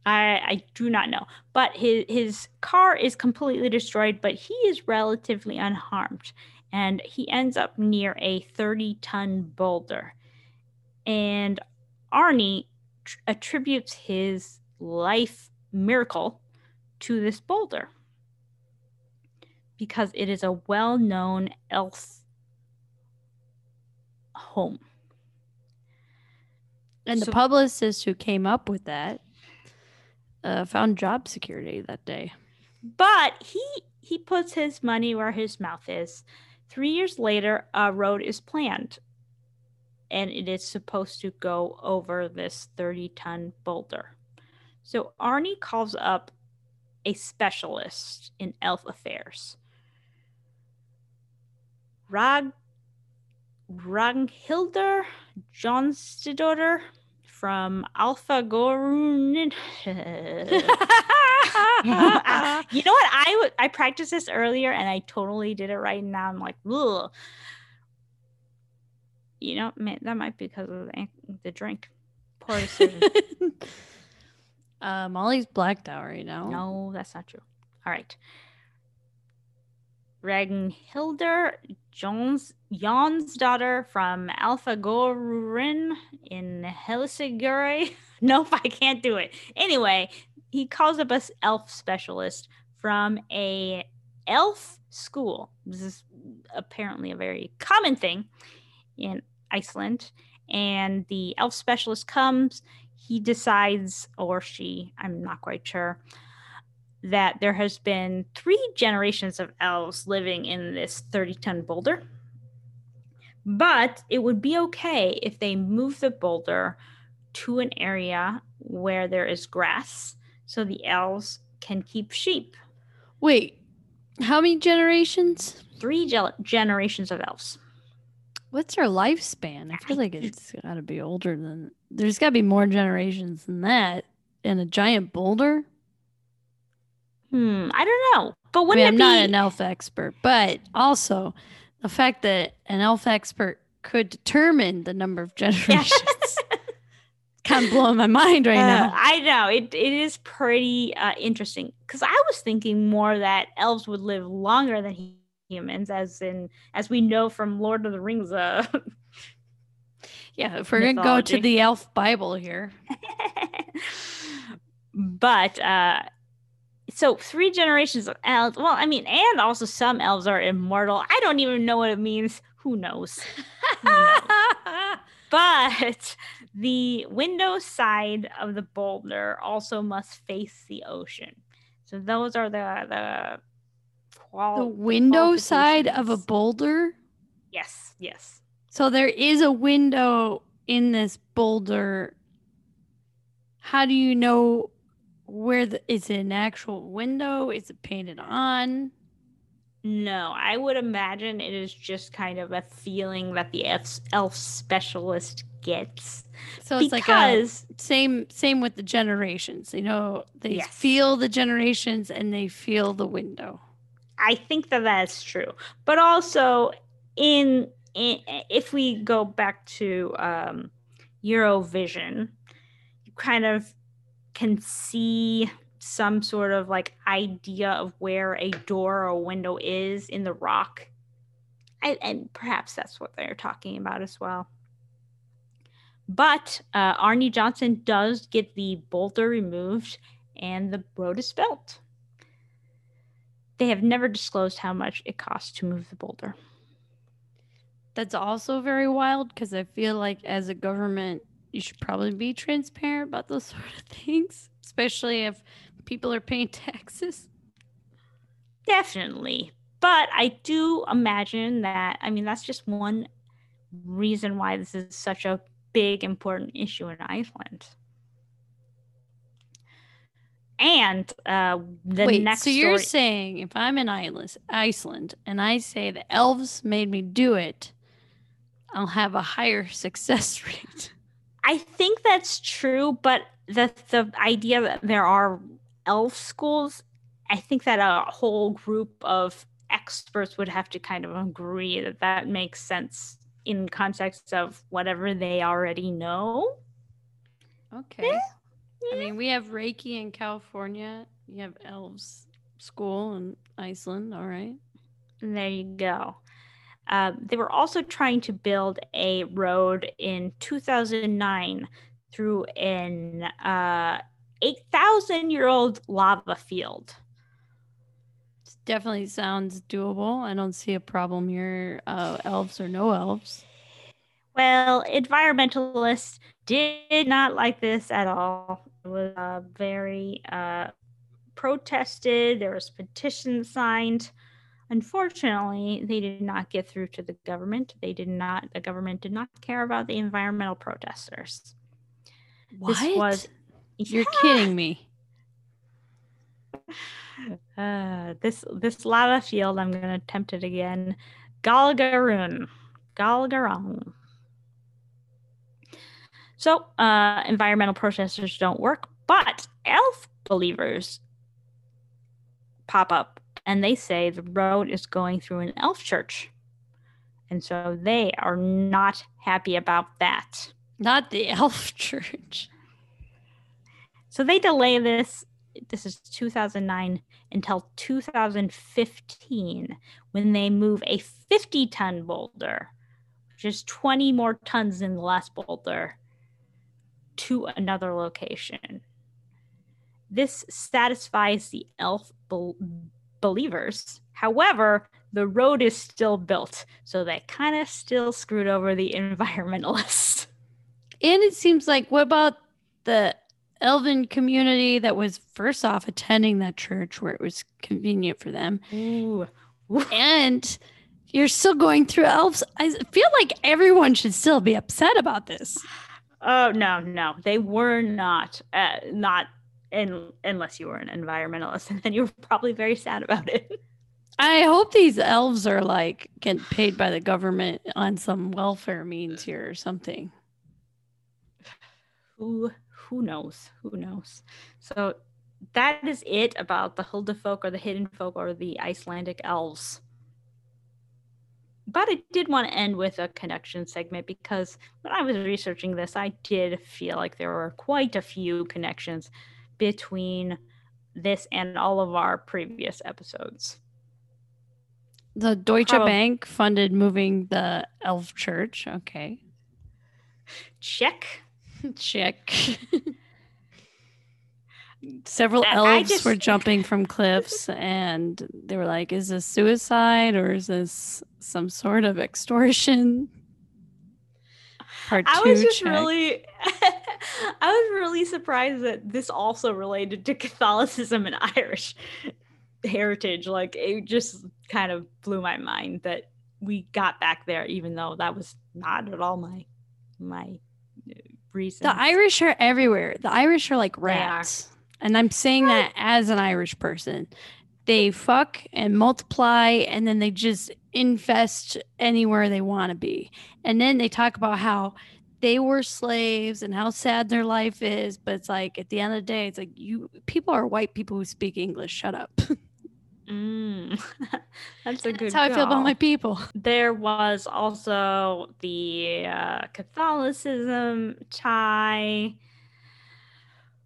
I I do not know, but his his car is completely destroyed, but he is relatively unharmed, and he ends up near a thirty ton boulder, and Árni tr- attributes his life miracle to this boulder. Because it is a well known elf home. And so, the publicist who came up with that uh, found job security that day. But he he puts his money where his mouth is. Three years later, a road is planned and it is supposed to go over this 30 ton boulder. So Árni calls up a specialist in elf affairs. Rag Ragnhildur Jonstadottir from Alpha Gorun. <laughs> you know what? I w- I practiced this earlier and I totally did it right now. I'm like, ugh. You know, man, that might be because of the, the drink. Poor <laughs> uh, Molly's blacked out right now. no, that's not true. All right. Ragnhildur Jones Jan's daughter from Alpha Gorin in Helsinki. <laughs> nope, I can't do it. Anyway, he calls up a elf specialist from a elf school. This is apparently a very common thing in Iceland. And the elf specialist comes. He decides, or she, I'm not quite sure, that there has been three generations of elves living in this 30 ton boulder. But it would be okay if they move the boulder to an area where there is grass so the elves can keep sheep. Wait, how many generations? Three gel- generations of elves. What's their lifespan? I feel like it's <laughs> got to be older than. There's got to be more generations than that. in a giant boulder. Hmm, I don't know. But I wouldn't mean, it I'm be not an elf expert, but also the fact that an elf expert could determine the number of generations <laughs> kind of blowing my mind right Uh, now. I know it. It is pretty uh, interesting because I was thinking more that elves would live longer than humans, as in as we know from Lord of the Rings. Uh, Yeah, if we're gonna go to the elf Bible here, <laughs> but uh, so three generations of elves. Well, I mean, and also some elves are immortal. I don't even know what it means. Who knows? <laughs> Who knows? <laughs> But the window side of the boulder also must face the ocean. So those are the the qual- the window side of a boulder. Yes, yes. So there is a window in this boulder. How do you know where the is it an actual window? Is it painted on? No, I would imagine it is just kind of a feeling that the elf, elf specialist gets So it's like a because same same with the generations. You know, they Yes. feel the generations and they feel the window. I think that that's true. But also, in, in if we go back to um, Eurovision, you kind of can see some sort of like idea of where a door or window is in the rock. I, and perhaps that's what they're talking about as well. But uh, Árni Johnsen does get the boulder removed and the road is built. They have never disclosed how much it costs to move the boulder. That's also very wild because I feel like as a government, you should probably be transparent about those <laughs> sort of things, especially if people are paying <laughs> taxes. Definitely. But I do imagine that, I mean, that's just one reason why this is such a big, important issue in Iceland. And uh, the Wait, next so you're story- saying if I'm in Iceland, Iceland and I say the elves made me do it, I'll have a higher <laughs> success rate. I think that's true, but the the idea that there are elf schools, I think that a whole group of experts would have to kind of agree that that makes sense in context of whatever they already know. Okay. I mean, we have Reiki in California. You have elves school in Iceland. All right. There you go. Uh, they were also trying to build a road in 2009 through an uh, 8,000 year old lava field. Definitely sounds doable. I don't see a problem here, uh, elves or no elves. Well, environmentalists did not like this at all. It was uh, very uh, protested. There was petitions signed. Unfortunately, they did not get through to the government. They did not, the government did not care about the environmental protesters. What? This was, You're Yeah. kidding me. <laughs> Uh, this this lava field, I'm gonna attempt it again. Galgarun. Galgarung. So, uh, environmental protesters don't work, but elf believers pop up and they say the road is going through an elf church. And so they are not happy about that. Not the <laughs> elf church. So they delay this. This is 2009 until 2015 when they move a 50 ton boulder, which is 20 more tons than the last boulder, to another location. This satisfies the elf believers. However, the road is still built, so they kind of still screwed over the <laughs> environmentalists. And it seems like, what about the elven community that was first off attending that church where it was convenient for them? Ooh. And you're still going through elves. I feel like everyone should still be upset about this. Oh no, no, they were not. Uh, not unless you were an environmentalist, and <laughs> then you were probably very sad about it. I hope these elves are like getting paid by the government on some welfare means here or something. <sighs> Who who knows? Who knows? So that is it about the Huldufolk or the hidden folk or the Icelandic elves. But I did want to end with a connection segment because when I was researching this, I did feel like there were quite a few connections between this and all of our previous episodes. The Deutsche Prob- Bank funded moving the elf church. Okay. Check. Check. <laughs> Several elves just- were <laughs> jumping from cliffs and they were like, is this suicide or is this some sort of extortion? Part I two, was just check. really <laughs> <laughs> I was really surprised that this also related to <laughs> Catholicism and Irish heritage. Like it just kind of blew my mind that we got back there even though that was not at all my my uh, reason. The Irish are everywhere. The Irish are like are. rats. And I'm saying that as an Irish person. They fuck and multiply and then they just infest anywhere they want to be. And then they talk about how they were slaves and how sad their life is. But it's like at the end of the day, it's like you people are white people who speak English. Shut up. Mm. <laughs> That's a <laughs> good That's how I feel about my people. there was also the uh, Catholicism tie,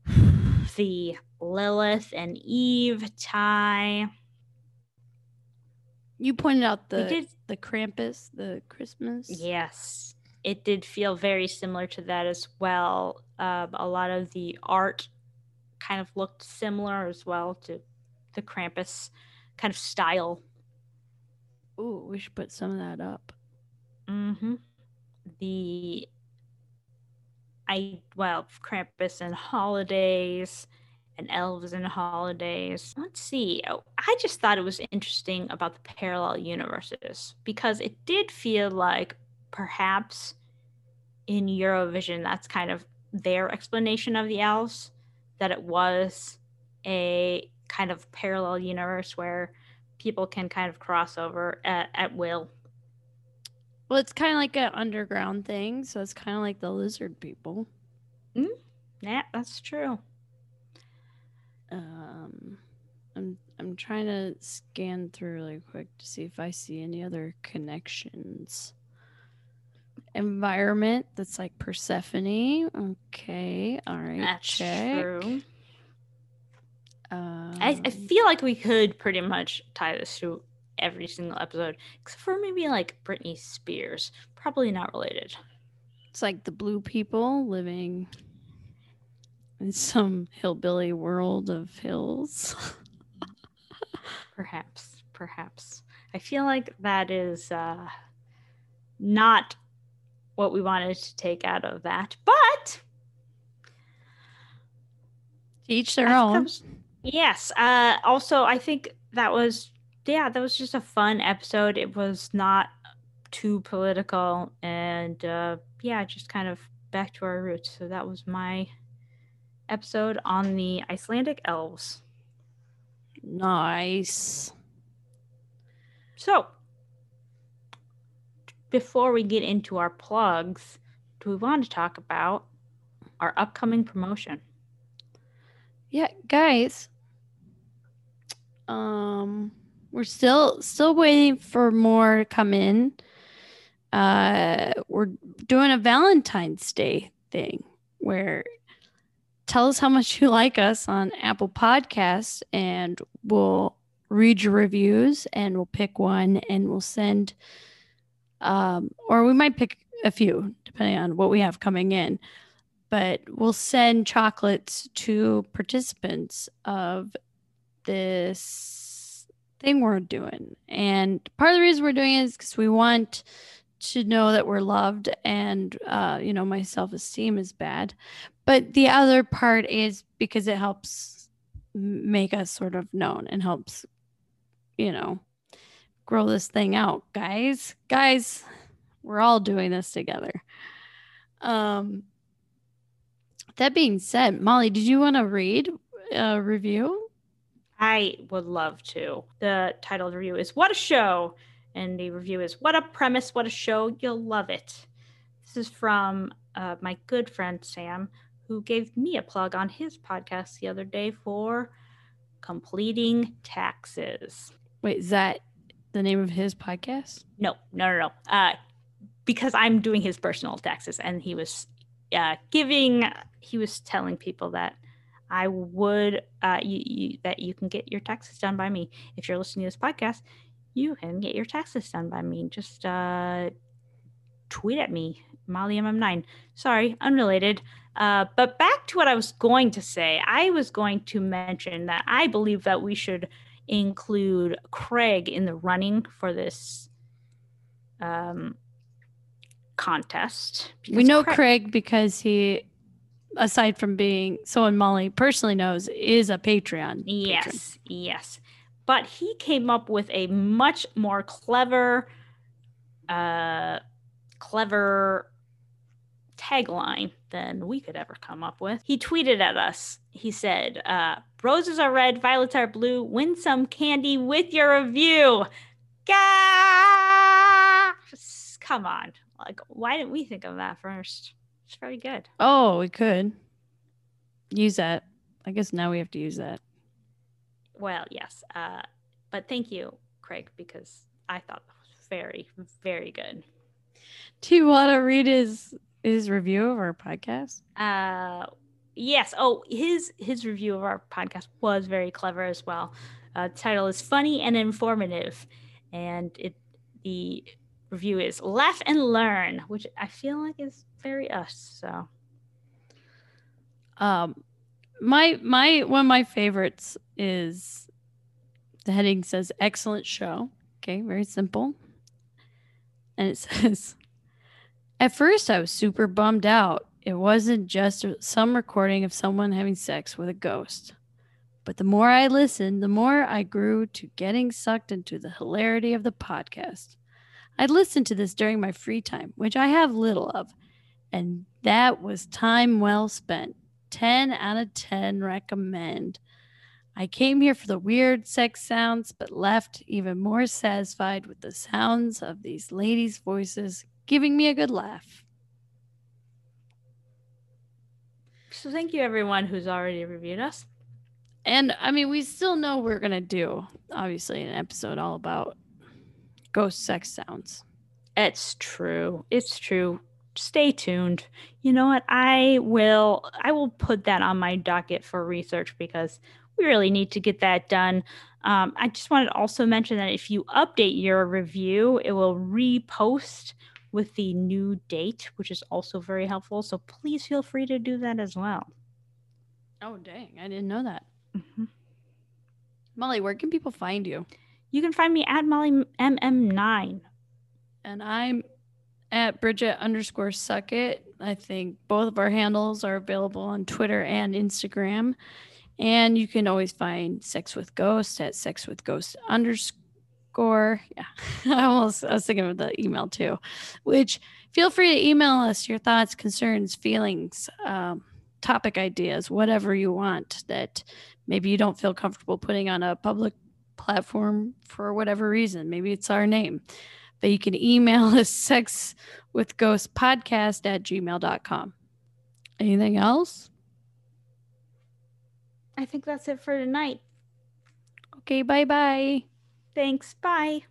<sighs> the Lilith and Eve tie. You pointed out the did, the Krampus, the Christmas. yes, it did feel very similar to that as well. Um, a lot of the art kind of looked similar as well to the Krampus kind of style. Ooh, we should put some of that up. hmm The I well, Krampus and holidays and elves and holidays. Let's see. Oh, I just thought it was interesting about the parallel universes because it did feel like perhaps in Eurovision that's kind of their explanation of the elves that it was a kind of parallel universe where people can kind of cross over at, at will. Well, it's kind of like an underground thing, so it's kind of like the lizard people. Yeah, that's true. Um, I'm I'm trying to scan through really quick to see if I see any other connections. Environment that's like Persephone. Okay, all right. That's check. true. Um, I, I feel like we could pretty much tie this to every single episode, except for maybe like Britney Spears. Probably not related. it's like the blue people living in some hillbilly world of hills. Perhaps, perhaps. I feel like that is uh, not what we wanted to take out of that, but Each their own. was- yes. Uh, also, I think that was yeah, that was just a fun episode. It was not too political, and uh, yeah, just kind of back to our roots. So that was my episode on the Icelandic elves. Nice. So, before we get into our plugs, do we want to talk about our upcoming promotion? Yeah, guys. Um we're still still waiting for more to come in. Uh we're doing a Valentine's Day thing where tell us how much you like us on Apple Podcasts and we'll read your reviews and we'll pick one and we'll send um or we might pick a few depending on what we have coming in but we'll send chocolates to participants of this thing we're doing. And part of the reason we're doing it is because we want to know that we're loved and, uh, you know, my self esteem is bad. But the other part is because it helps make us sort of known and helps, you know, grow this thing out. Guys, guys, we're all doing this together. Um, that being said, Molly, did you want to read a review? I would love to. The title of the review is What a Show. And the review is What a Premise, What a Show. You'll love it. This is from uh, my good friend Sam, who gave me a plug on his podcast the other day for completing taxes. Wait, is that the name of his podcast? No, no, no, no. Uh, because I'm doing his personal taxes, and he was uh, giving he was telling people that I would uh, you, you, that you can get your taxes done by me if you're listening to this podcast. You can get your taxes done by me. Just uh, tweet at me, Molly MM9. Sorry, unrelated. Uh, but back to what I was going to say. I was going to mention that I believe that we should include Craig in the running for this um, contest. We know Craig, Craig because he aside from being someone Molly personally knows, is a Patreon. Yes, patron. yes. But he came up with a much more clever, uh, clever tagline than we could ever come up with. He tweeted at us. He said, uh, "Roses are red, violets are blue. Win some candy with your review." Gah! Come on, like why didn't we think of that first? It's very good. Oh, we could use that. I guess now we have to use that. Well, yes. Uh, but thank you, Craig, because I thought that was very, very good. Do you want to read his his review of our podcast? Uh, yes. Oh, his his review of our podcast was very clever as well. Uh, title is funny and informative, and it the review is laugh and learn, which I feel like is very us. So, um, my my one of my favorites is the heading says excellent show. Okay, very simple. And it <laughs> says, At first, I was super bummed out. It wasn't just some recording of someone having sex with a ghost. But the more I listened, the more I grew to getting sucked into the hilarity of the podcast. I'd listen to this during my free time, which I have little of, and that was time well spent. 10 out of 10 recommend. I came here for the weird sex sounds, but left even more satisfied with the sounds of these ladies' voices giving me a good laugh. So, thank you everyone who's already reviewed us. And I mean, we still know we're going to do, obviously, an episode all about ghost sex sounds. It's true. It's true. Stay tuned. You know what? I will I will put that on my docket for research because we really need to get that done. Um, I just wanted to also mention that if you update your review, it will repost with the new date, which is also very helpful. So please feel free to do that as well. Oh, dang. I didn't know that. Mm-hmm. Molly, where can people find you? You can find me at Molly MM9. And I'm at Bridget underscore Suckett. I think both of our handles are available on Twitter and Instagram. And you can always find Sex with Ghost at Sex with Ghost underscore or yeah, <laughs> I almost I was thinking of the email too, which feel free to email us your thoughts, concerns, feelings, um, topic ideas, whatever you want that maybe you don't feel comfortable putting on a public platform for whatever reason. Maybe it's our name. But you can email <laughs> us sex with ghost podcast at gmail.com. Anything else? I think that's it for tonight. Okay, bye bye. Thanks. Bye.